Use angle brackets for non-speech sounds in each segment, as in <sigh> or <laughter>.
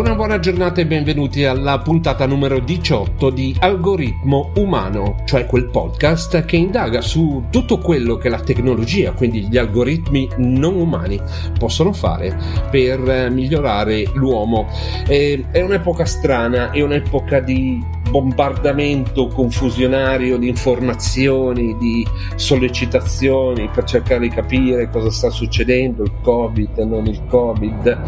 Una buona giornata e benvenuti alla puntata numero 18 di Algoritmo Umano, cioè quel podcast che indaga su tutto quello che la tecnologia, quindi gli algoritmi non umani, possono fare per migliorare l'uomo. Eh, è un'epoca strana, è un'epoca di bombardamento confusionario di informazioni, di sollecitazioni per cercare di capire cosa sta succedendo, il Covid, non il Covid.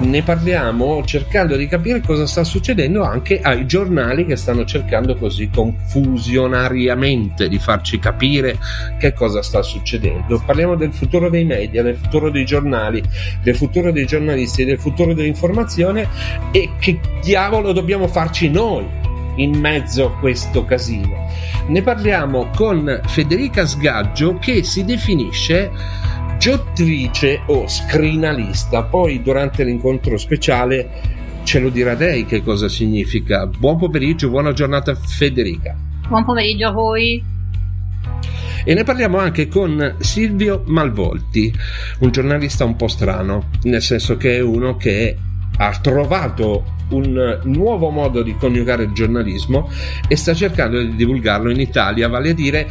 Ne parliamo cercando di capire cosa sta succedendo anche ai giornali che stanno cercando così confusionariamente di farci capire che cosa sta succedendo. Parliamo del futuro dei media, del futuro dei giornali, del futuro dei giornalisti, del futuro dell'informazione e che diavolo dobbiamo farci noi in mezzo a questo casino. Ne parliamo con Federica Sgaggio che si definisce giottrice o scrinalista. Poi durante l'incontro speciale ce lo dirà lei che cosa significa. Buon pomeriggio, buona giornata Federica. Buon pomeriggio a voi. E ne parliamo anche con Silvio Malvolti, un giornalista un po' strano, nel senso che è uno che ha trovato un nuovo modo di coniugare il giornalismo e sta cercando di divulgarlo in Italia, vale a dire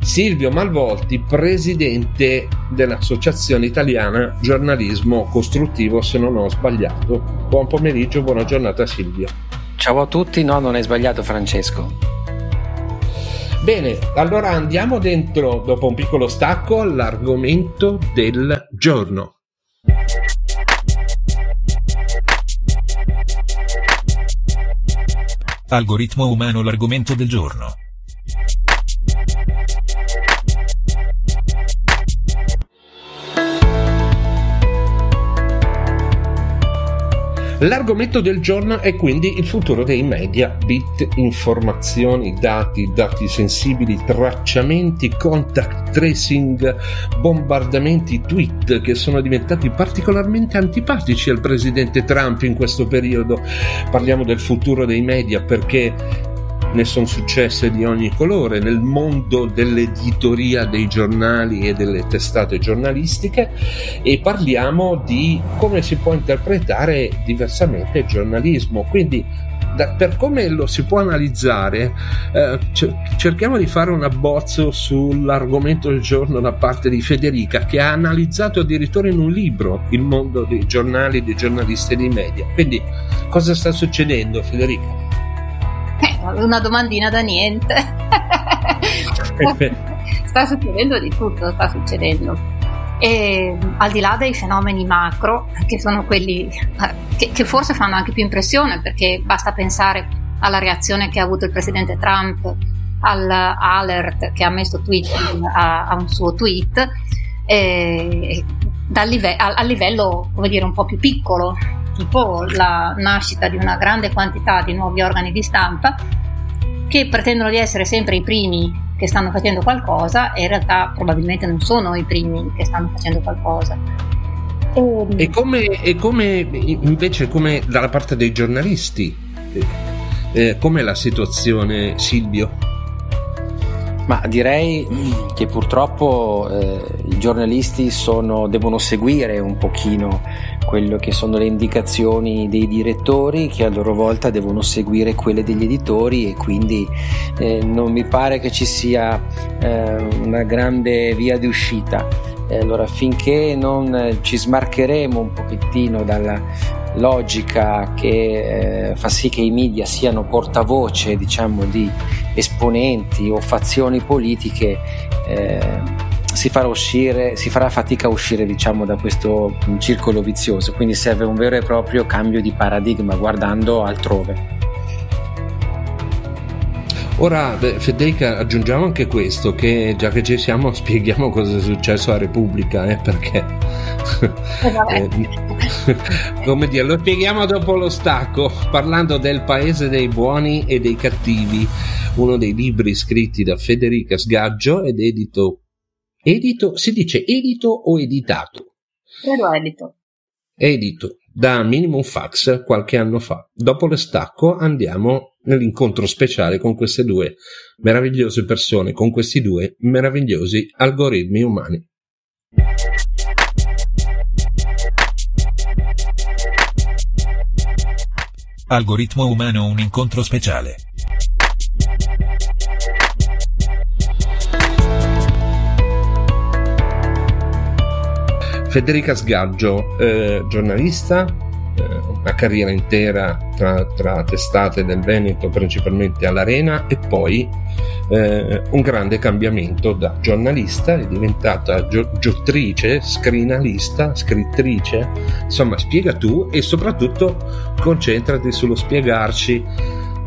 Silvio Malvolti, presidente dell'Associazione Italiana Giornalismo Costruttivo, se non ho sbagliato. Buon pomeriggio, buona giornata Silvio. Ciao a tutti, no, non hai sbagliato Francesco. Bene, allora andiamo dentro, dopo un piccolo stacco, all'argomento del giorno. Algoritmo umano l'argomento del giorno. L'argomento del giorno è quindi il futuro dei media, bit, informazioni, dati, dati sensibili, tracciamenti, contact tracing, bombardamenti, tweet che sono diventati particolarmente antipatici al presidente Trump in questo periodo. Parliamo del futuro dei media perché ne sono successe di ogni colore nel mondo dell'editoria dei giornali e delle testate giornalistiche e parliamo di come si può interpretare diversamente il giornalismo. Quindi da, per come lo si può analizzare, eh, cerchiamo di fare un abbozzo sull'argomento del giorno da parte di Federica, che ha analizzato addirittura in un libro il mondo dei giornali, dei giornalisti e dei media. Quindi, cosa sta succedendo, Federica? Una domandina da niente. <laughs> sta succedendo di tutto, sta succedendo. E al di là dei fenomeni macro, che sono quelli che, che forse fanno anche più impressione, perché basta pensare alla reazione che ha avuto il presidente Trump all'alert che ha messo tweet a, a un suo tweet, eh, live- a, a, livello come dire, un po' più piccolo, tipo la nascita di una grande quantità di nuovi organi di stampa che pretendono di essere sempre i primi che stanno facendo qualcosa e in realtà probabilmente non sono i primi che stanno facendo qualcosa. E, e come, e come invece come dalla parte dei giornalisti? Eh, com'è la situazione Silvio? Ma direi che purtroppo eh, i giornalisti sono, devono seguire un pochino quello che sono le indicazioni dei direttori che a loro volta devono seguire quelle degli editori e quindi eh, non mi pare che ci sia eh, una grande via di uscita. allora finché non ci smarcheremo un pochettino dalla logica che eh, fa sì che i media siano portavoce diciamo di esponenti o fazioni politiche eh, si farà uscire, si farà fatica a uscire diciamo da questo circolo vizioso, quindi serve un vero e proprio cambio di paradigma guardando altrove. Ora, Federica, aggiungiamo anche questo, che già che ci siamo <laughs> spieghiamo cosa è successo a Repubblica, eh, perché... Eh, <laughs> <laughs> come dire, lo spieghiamo dopo lo stacco, parlando del paese dei buoni e dei cattivi, uno dei libri scritti da Federica Sgaggio ed edito... Edito? Si dice edito o editato? Credo edito. Edito da Minimum Fax qualche anno fa. Dopo lo stacco andiamo nell'incontro speciale con queste due meravigliose persone, con questi due meravigliosi algoritmi umani. Algoritmo umano un incontro speciale. Federica Sgaggio, eh, giornalista, eh, una carriera intera tra, tra, testate del Veneto, principalmente all'Arena, e poi eh, un grande cambiamento da giornalista, è diventata gio- giottrice, scrinalista, scrittrice. Insomma, spiega tu e soprattutto concentrati sullo spiegarci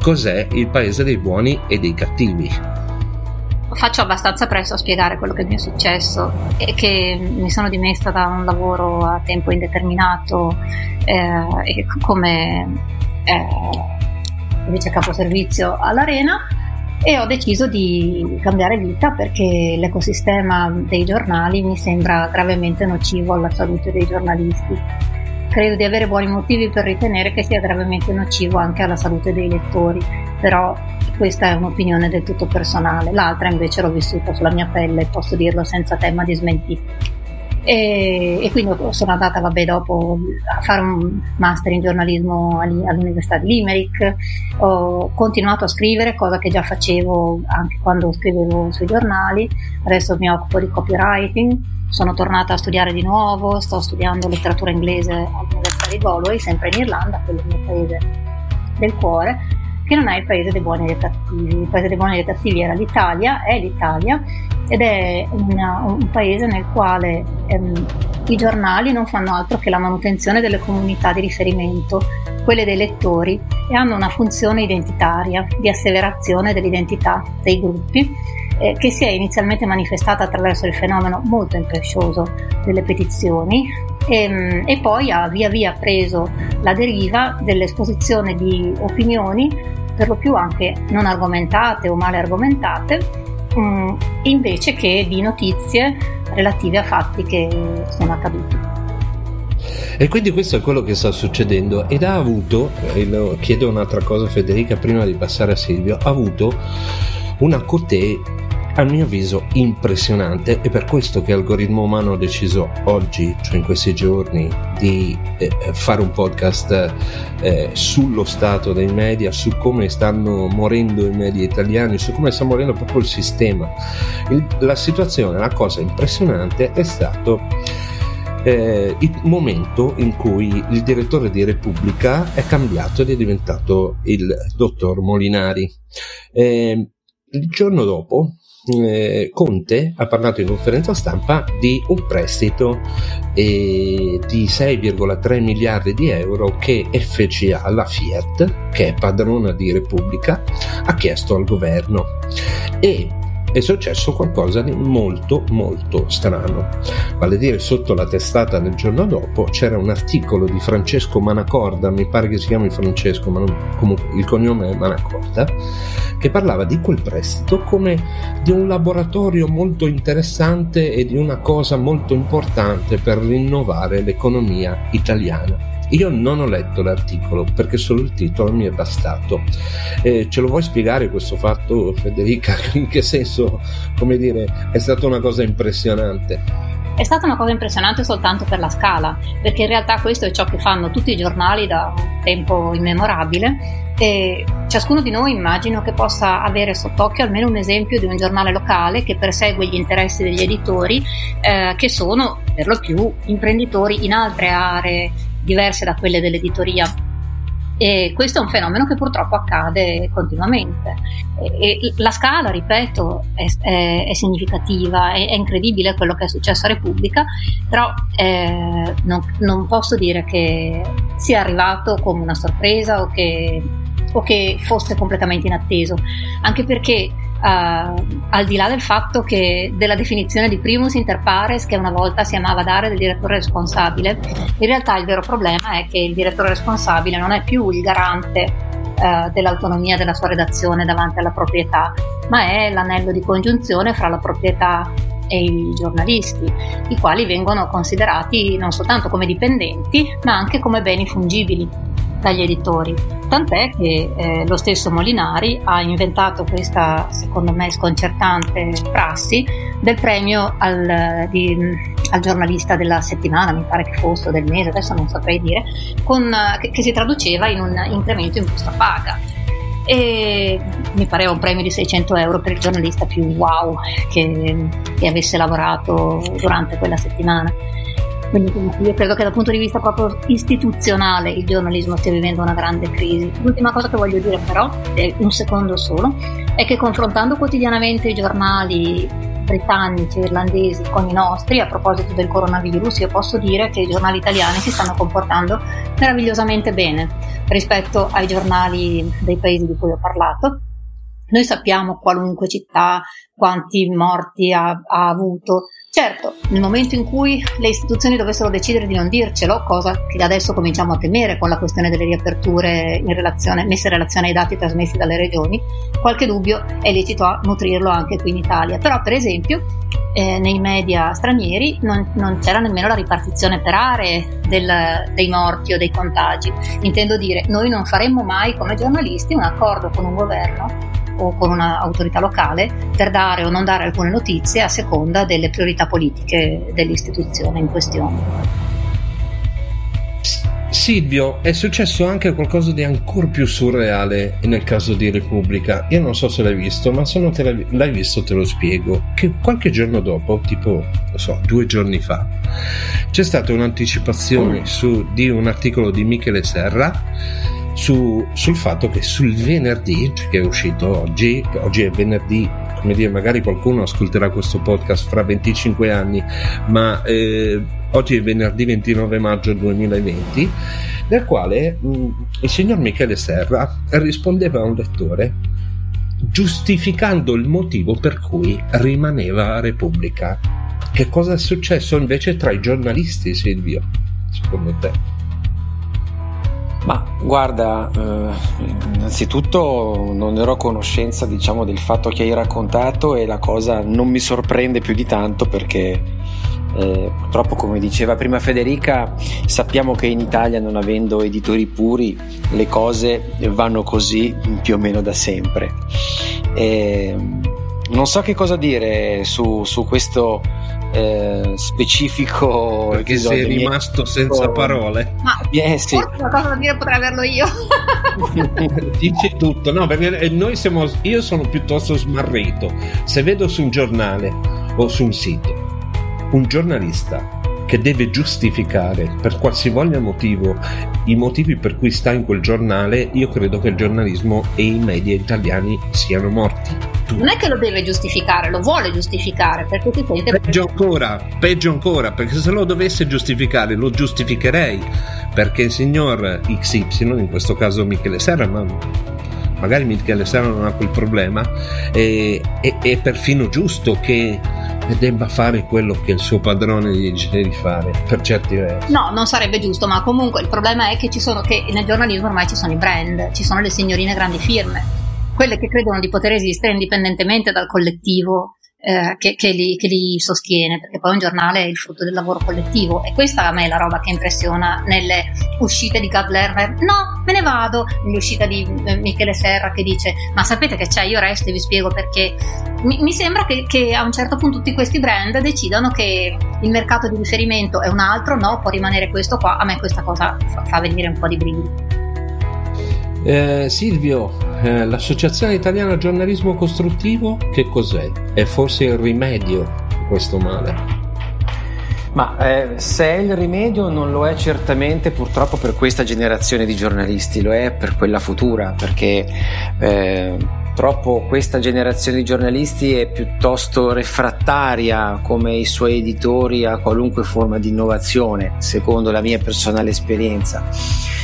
cos'è il paese dei buoni e dei cattivi faccio abbastanza presto a spiegare quello che mi è successo e che mi sono dimessa da un lavoro a tempo indeterminato eh, come eh, vice capo servizio all'Arena e ho deciso di cambiare vita perché l'ecosistema dei giornali mi sembra gravemente nocivo alla salute dei giornalisti. Credo di avere buoni motivi per ritenere che sia gravemente nocivo anche alla salute dei lettori, però questa è un'opinione del tutto personale, l'altra invece l'ho vissuta sulla mia pelle, posso dirlo senza tema di smentita. E, e, quindi sono andata vabbè, dopo a fare un master in giornalismo all'Università di Limerick, ho continuato a scrivere, cosa che già facevo anche quando scrivevo sui giornali, adesso mi occupo di copywriting, sono tornata a studiare di nuovo, sto studiando letteratura inglese all'Università di Galway, sempre in Irlanda, quello è il mio paese del cuore che non è il paese dei buoni e dei cattivi. Il paese dei buoni e dei cattivi era l'Italia, è l'Italia ed è una, un paese nel quale ehm, i giornali non fanno altro che la manutenzione delle comunità di riferimento, quelle dei lettori, e hanno una funzione identitaria di asseverazione dell'identità dei gruppi eh, che si è inizialmente manifestata attraverso il fenomeno molto increscioso delle petizioni e, ehm, e, poi ha via via preso la deriva dell'esposizione di opinioni per lo più anche non argomentate o male argomentate, mh, mm, invece che di notizie relative a fatti che sono accaduti. E quindi questo è quello che sta succedendo ed ha avuto, chiedo un'altra cosa Federica prima di passare a Silvio, ha avuto una cotè a mio avviso impressionante e per questo che Algoritmo Umano ha deciso oggi, cioè in questi giorni, di eh, fare un podcast eh, sullo stato dei media, su come stanno morendo i media italiani, su come sta morendo proprio il sistema. Il, la situazione, la cosa impressionante è stato eh, il momento in cui il direttore di Repubblica è cambiato ed è diventato il dottor Molinari. Eh, il giorno dopo eh, Conte ha parlato in conferenza stampa di un prestito eh, di 6,3 miliardi di euro che FCA, la Fiat, che è padrona di Repubblica, ha chiesto al governo. E è successo qualcosa di molto molto strano. Vale a dire, sotto la testata del giorno dopo c'era un articolo di Francesco Manacorda, mi pare che si chiami Francesco, ma non, comunque il cognome è Manacorda, che parlava di quel prestito come di un laboratorio molto interessante e di una cosa molto importante per rinnovare l'economia italiana. Io non ho letto l'articolo perché solo il titolo mi è bastato. Eh, ce lo vuoi spiegare questo fatto, Federica? <laughs> In che senso, come dire, è stata una cosa impressionante? È stata una cosa impressionante soltanto per la scala, perché in realtà questo è ciò che fanno tutti i giornali da tempo immemorabile e ciascuno di noi immagino che possa avere sott'occhio almeno un esempio di un giornale locale che persegue gli interessi degli editori eh, che sono per lo più imprenditori in altre aree diverse da quelle dell'editoria. E questo è un fenomeno che purtroppo accade continuamente. E, e la scala, ripeto, è, è, è significativa, è, è, incredibile quello che è successo a Repubblica, però eh, non, non, posso dire che sia arrivato come una sorpresa o che, o che fosse completamente inatteso, anche perché Uh, al di là del fatto che della definizione di primus inter pares che una volta si amava dare del direttore responsabile, in realtà il vero problema è che il direttore responsabile non è più il garante uh, dell'autonomia della sua redazione davanti alla proprietà, ma è l'anello di congiunzione fra la proprietà e i giornalisti, i quali vengono considerati non soltanto come dipendenti, ma anche come beni fungibili dagli editori. Tant'è che eh, lo stesso Molinari ha inventato questa, secondo me, sconcertante prassi del premio al, di, al giornalista della settimana, mi pare che fosse, o del mese, adesso non saprei dire, con, che, che si traduceva in un incremento in busta paga e mi pareva un premio di 600 euro per il giornalista più wow che, che avesse lavorato durante quella settimana. Quindi io credo che dal punto di vista proprio istituzionale il giornalismo stia vivendo una grande crisi. L'ultima cosa che voglio dire però, è un secondo solo, è che confrontando quotidianamente i giornali britannici, irlandesi con i nostri a proposito del coronavirus, io posso dire che i giornali italiani si stanno comportando meravigliosamente bene rispetto ai giornali dei paesi di cui ho parlato. Noi sappiamo qualunque città, quanti morti ha, ha avuto, Certo, nel momento in cui le istituzioni dovessero decidere di non dircelo, cosa che adesso cominciamo a temere con la questione delle riaperture in relazione, messe in relazione ai dati trasmessi dalle regioni, qualche dubbio è lecito a nutrirlo anche qui in Italia. Però, per esempio, eh, nei media stranieri non, non, c'era nemmeno la ripartizione per aree del, dei morti o dei contagi. Intendo dire, noi non faremmo mai come giornalisti un accordo con un governo o con un'autorità locale per dare o non dare alcune notizie a seconda delle priorità politiche dell'istituzione in questione. Silvio, è successo anche qualcosa di ancora più surreale nel caso di Repubblica. Io non so se l'hai visto, ma se non te l'hai, l'hai visto te lo spiego. Che qualche giorno dopo, tipo, non so, due giorni fa, c'è stata un'anticipazione su, di un articolo di Michele Serra su, sul fatto che sul venerdì, che è uscito oggi, oggi è venerdì, come dire, magari qualcuno ascolterà questo podcast fra 25 anni, ma eh, oggi è venerdì 29 maggio 2020, nel quale mh, mm, il signor Michele Serra rispondeva a un lettore giustificando il motivo per cui rimaneva a Repubblica. Che cosa è successo invece tra i giornalisti, Silvio, secondo te? Ma guarda, eh, innanzitutto non ero a conoscenza diciamo, del fatto che hai raccontato e la cosa non mi sorprende più di tanto perché eh, purtroppo come diceva prima Federica sappiamo che in Italia non avendo editori puri le cose vanno così più o meno da sempre. E, non so che cosa dire su, su questo eh, specifico perché sei rimasto senza parole. Ma eh, sì. forse qualcosa da dire potrei averlo io. <laughs> Dici tutto. No perché noi siamo io sono piuttosto smarrito. Se vedo su un giornale o su un sito un giornalista che deve giustificare per qualsivoglia motivo i motivi per cui sta in quel giornale, io credo che il giornalismo e i media italiani siano morti. Non è che lo deve giustificare, lo vuole giustificare perché si sente. Peggio ancora, peggio ancora, perché se lo dovesse giustificare lo giustificherei. Perché il signor XY, in questo caso Michele Serra, ma magari Michele Serra non ha quel problema, è, è, è perfino giusto che debba fare quello che il suo padrone gli dice di fare per certi versi. No, non sarebbe giusto, ma comunque il problema è che, ci sono, che nel giornalismo ormai ci sono i brand, ci sono le signorine grandi firme, quelle che credono di poter esistere indipendentemente dal collettivo eh, che, che, li, che, li, sostiene, perché poi un giornale è il frutto del lavoro collettivo e questa a me è la roba che impressiona nelle uscite di Gad Lerner. No, me ne vado, nelle uscite di eh, Michele Serra che dice ma sapete che c'è, io resto e vi spiego perché. Mi, mi sembra che, che, a un certo punto tutti questi brand decidano che il mercato di riferimento è un altro, no, può rimanere questo qua, a me questa cosa fa, fa venire un po' di brividi. Eh, Silvio, eh, l'Associazione Italiana Giornalismo Costruttivo che cos'è? È forse il rimedio di questo male? Ma eh, se è il rimedio non lo è certamente purtroppo per questa generazione di giornalisti, lo è per quella futura, perché eh, purtroppo questa generazione di giornalisti è piuttosto refrattaria come i suoi editori a qualunque forma di innovazione, secondo la mia personale esperienza.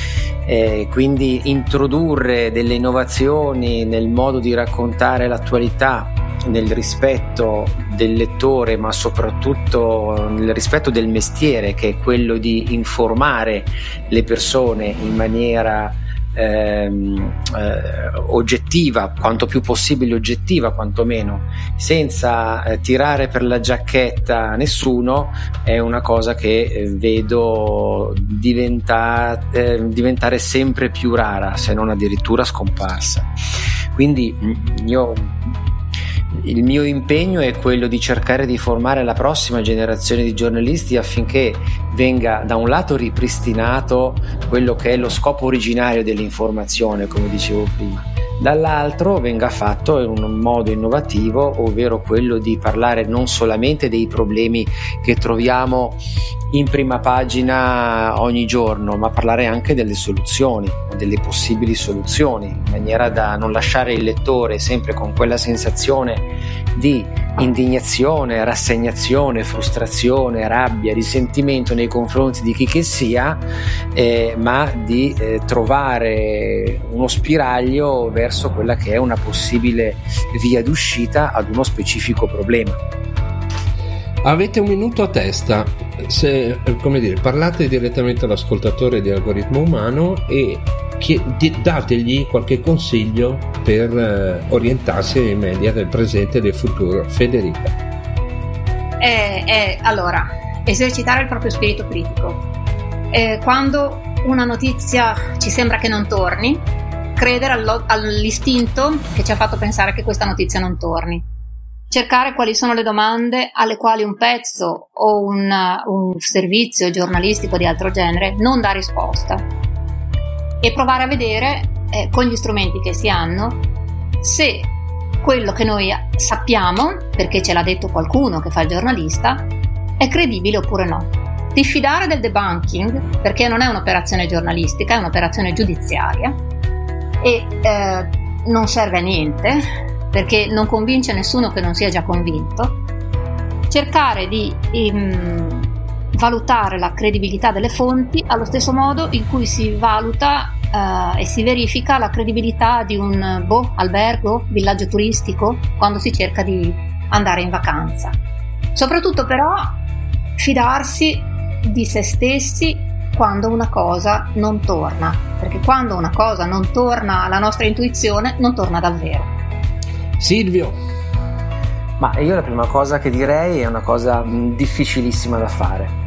Eh, quindi introdurre delle innovazioni nel modo di raccontare l'attualità nel rispetto del lettore, ma soprattutto nel rispetto del mestiere, che è quello di informare le persone in maniera ehm, eh, oggettiva, quanto più possibile oggettiva, quantomeno, senza eh, tirare per la giacchetta nessuno, è una cosa che eh, vedo diventa, eh, diventare sempre più rara, se non addirittura scomparsa. Quindi mm, io il mio impegno è quello di cercare di formare la prossima generazione di giornalisti affinché venga da un lato ripristinato quello che è lo scopo originario dell'informazione, come dicevo prima, dall'altro venga fatto in un modo innovativo, ovvero quello di parlare non solamente dei problemi che troviamo in prima pagina ogni giorno, ma parlare anche delle soluzioni, delle possibili soluzioni, in maniera da non lasciare il lettore sempre con quella sensazione di indignazione, rassegnazione, frustrazione, rabbia, risentimento nei confronti di chi che sia, eh, ma di eh, trovare uno spiraglio verso quella che è una possibile via d'uscita ad uno specifico problema. Avete un minuto a testa, se, come dire, parlate direttamente all'ascoltatore di algoritmo umano e dategli qualche consiglio per eh, orientarsi nei media del presente e del futuro. Federica. Eh, eh, allora, esercitare il proprio spirito critico. Eh, quando una notizia ci sembra che non torni, credere all'istinto che ci ha fatto pensare che questa notizia non torni. Cercare quali sono le domande alle quali un pezzo o un, un servizio giornalistico di altro genere non dà risposta e provare a vedere eh, con gli strumenti che si hanno se quello che noi sappiamo, perché ce l'ha detto qualcuno che fa il giornalista, è credibile oppure no. Diffidare del debunking, perché non è un'operazione giornalistica, è un'operazione giudiziaria e eh, non serve a niente, perché non convince nessuno che non sia già convinto. Cercare di um, valutare la credibilità delle fonti allo stesso modo in cui si valuta uh, e si verifica la credibilità di un boh, albergo, villaggio turistico quando si cerca di andare in vacanza. Soprattutto però fidarsi di se stessi quando una cosa non torna, perché quando una cosa non torna alla nostra intuizione non torna davvero. Silvio. Ma io la prima cosa che direi è una cosa difficilissima da fare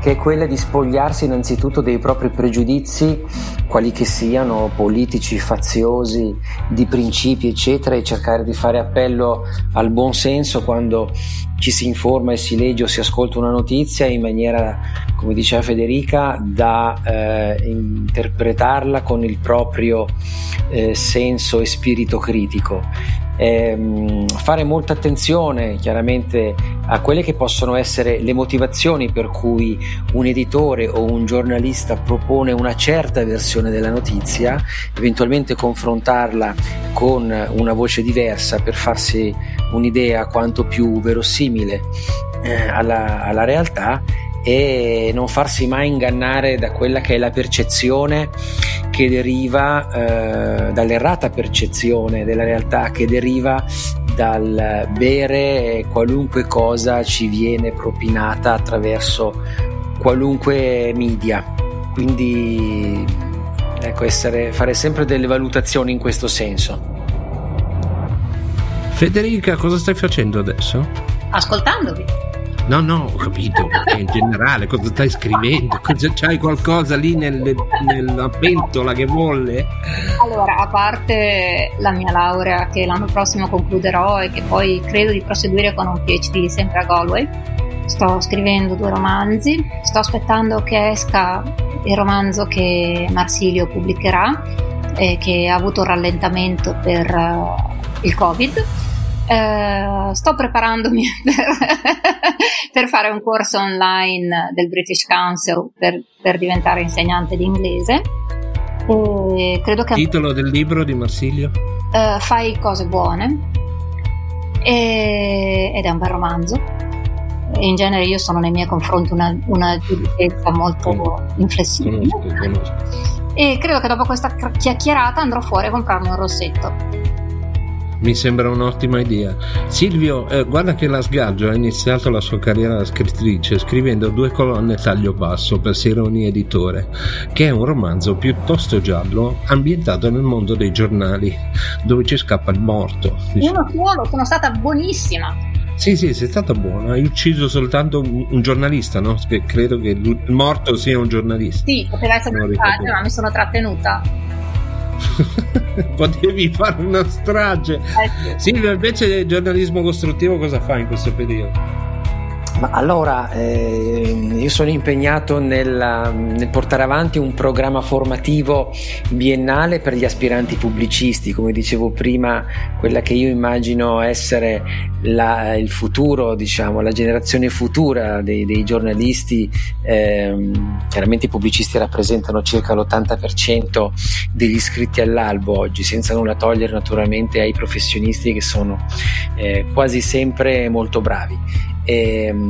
che è quella di spogliarsi innanzitutto dei propri pregiudizi, quali che siano, politici, faziosi, di principi, eccetera, e cercare di fare appello al buon senso quando ci si informa e si legge o si ascolta una notizia in maniera, come diceva Federica, da eh, interpretarla con il proprio eh, senso e spirito critico ehm, fare molta attenzione chiaramente a quelle che possono essere le motivazioni per cui un editore o un giornalista propone una certa versione della notizia, eventualmente confrontarla con una voce diversa per farsi un'idea quanto più verosimile eh, alla, alla realtà e non farsi mai ingannare da quella che è la percezione che deriva eh, dall'errata percezione della realtà che deriva dal bere qualunque cosa ci viene propinata attraverso qualunque media. Quindi ecco essere, fare sempre delle valutazioni in questo senso. Federica cosa stai facendo adesso? ascoltandovi No, no, ho capito, in generale cosa stai scrivendo? C'hai qualcosa lì nel, nella pentola che volle? Allora, a parte la mia laurea che l'anno prossimo concluderò e che poi credo di proseguire con un PhD sempre a Galway, sto scrivendo due romanzi, sto aspettando che esca il romanzo che Marsilio pubblicherà e che ha avuto un rallentamento per uh, il Covid Uh, sto preparandomi <laughs> per, per, fare un corso online del British Council per, per diventare insegnante di inglese. E credo che titolo del libro di Marsilio? Uh, Fai cose buone e, ed è un bel romanzo. In genere io sono nei miei confronti una, una giudicezza molto con, inflessibile. E credo che dopo questa chiacchierata andrò fuori a comprarmi un rossetto mi sembra un'ottima idea. Silvio, eh, guarda che la Sgaggio ha iniziato la sua carriera da scrittrice scrivendo due colonne taglio basso per Sironi Editore, che è un romanzo piuttosto giallo ambientato nel mondo dei giornali, dove ci scappa il morto. Uno solo, sono stata buonissima. Sì, sì, sei stata buona. Hai ucciso soltanto un, un giornalista, no? Credo che il morto sia un giornalista. Sì, poteva essere un ma mi sono trattenuta. <laughs> Potevi fare una strage. Sì. Silvia, invece del giornalismo costruttivo cosa fai in questo periodo? Ma allora, eh, io sono impegnato nel, nel, portare avanti un programma formativo biennale per gli aspiranti pubblicisti, come dicevo prima, quella che io immagino essere la, il futuro, diciamo, la generazione futura dei, dei giornalisti. Eh, chiaramente i pubblicisti rappresentano circa l'80% degli iscritti all'albo oggi, senza nulla togliere naturalmente ai professionisti che sono eh, quasi sempre molto bravi. E, ehm,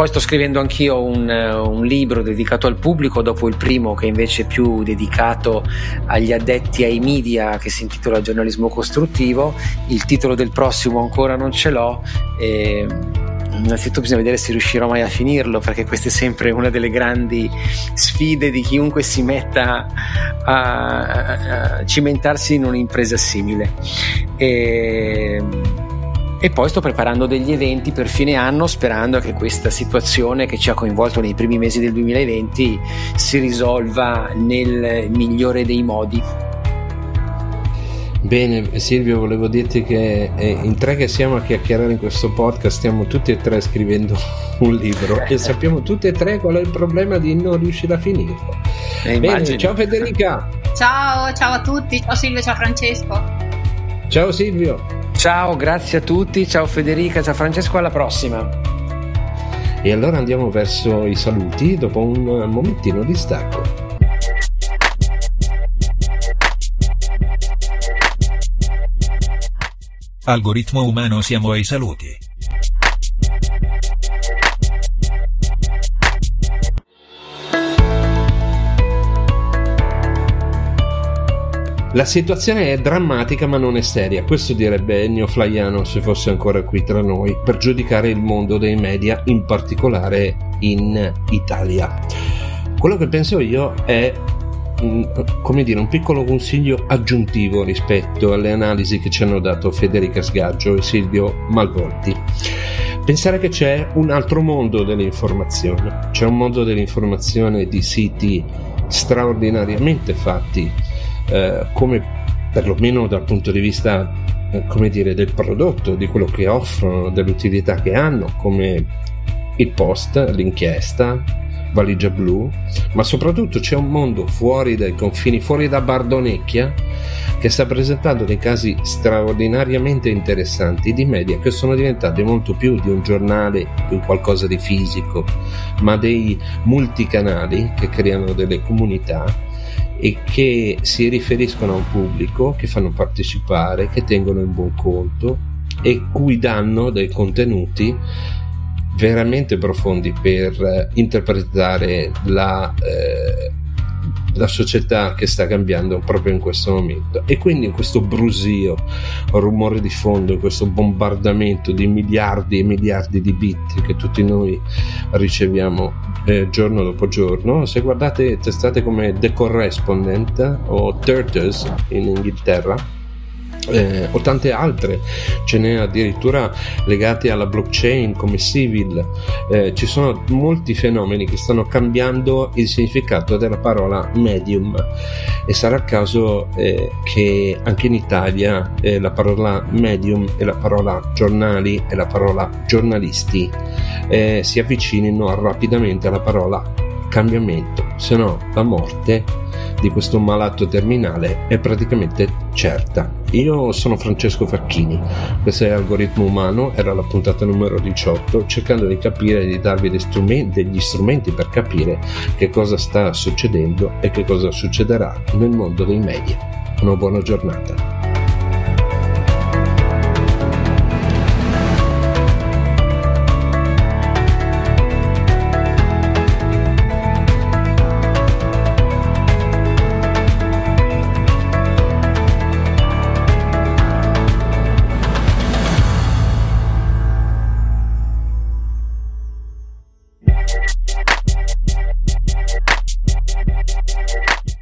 poi sto scrivendo anch'io un, un, libro dedicato al pubblico, dopo il primo che invece è più dedicato agli addetti ai media, che si intitola Giornalismo costruttivo. Il titolo del prossimo ancora non ce l'ho. E, innanzitutto bisogna vedere se riuscirò mai a finirlo, perché questa è sempre una delle grandi sfide di chiunque si metta a, a, a cimentarsi in un'impresa simile. E, e poi sto preparando degli eventi per fine anno sperando che questa situazione che ci ha coinvolto nei primi mesi del 2020 si risolva nel migliore dei modi. Bene, Silvio, volevo dirti che eh, in tre che siamo a chiacchierare in questo podcast stiamo tutti e tre scrivendo <laughs> un libro e sappiamo tutti e tre qual è il problema di non riuscire a finirlo. Eh, Bene, ciao Federica. Ciao, ciao a tutti, ciao Silvio, ciao Francesco. Ciao Silvio. Ciao, grazie a tutti, ciao Federica, ciao Francesco, alla prossima. E allora andiamo verso i saluti dopo un momentino di stacco. Algoritmo umano siamo ai saluti. La situazione è drammatica ma non è seria, questo direbbe Ennio Flaiano se fosse ancora qui tra noi, per giudicare il mondo dei media, in particolare in Italia. Quello che penso io è mm, come dire, un piccolo consiglio aggiuntivo rispetto alle analisi che ci hanno dato Federica Sgaggio e Silvio Malvolti. Pensare che c'è un altro mondo dell'informazione, c'è un mondo dell'informazione di siti straordinariamente fatti eh, come perlomeno dal punto di vista eh, come dire, del prodotto, di quello che offrono, dell'utilità che hanno, come il post, l'inchiesta, valigia blu, ma soprattutto c'è un mondo fuori dai confini, fuori da Bardonecchia, che sta presentando dei casi straordinariamente interessanti di media che sono diventati molto più di un giornale, più qualcosa di fisico, ma dei multicanali che creano delle comunità e che si riferiscono a un pubblico, che fanno partecipare, che tengono in buon conto e cui danno dei contenuti veramente profondi per eh, interpretare la, eh, la società che sta cambiando proprio in questo momento. E quindi in questo brusio, rumore di fondo, in questo bombardamento di miliardi e miliardi di bit che tutti noi riceviamo eh, giorno dopo giorno, se guardate testate come The Correspondent o Turtles in Inghilterra, eh, o tante altre, ce n'è addirittura legate alla blockchain come Civil, eh, ci sono molti fenomeni che stanno cambiando il significato della parola medium. E sarà il caso eh, che anche in Italia eh, la parola medium e la parola giornali e la parola giornalisti eh, si avvicinino rapidamente alla parola cambiamento, se no la morte di questo malato terminale è praticamente certa. Io sono Francesco Facchini, questo è Algoritmo Umano, era la puntata numero 18, cercando di capire e di darvi strumenti, degli strumenti per capire che cosa sta succedendo e che cosa succederà nel mondo dei media. Una buona giornata.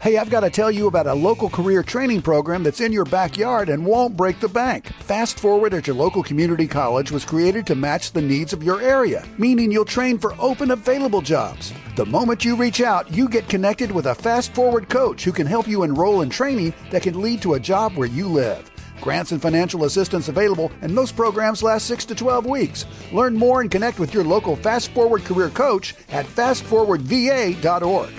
Hey, I've got to tell you about a local career training program that's in your backyard and won't break the bank. Fast Forward at your local community college was created to match the needs of your area, meaning you'll train for open available jobs. The moment you reach out, you get connected with a Fast Forward coach who can help you enroll in training that can lead to a job where you live. Grants and financial assistance available, and most programs last 6 to 12 weeks. Learn more and connect with your local Fast Forward career coach at fastforwardva.org.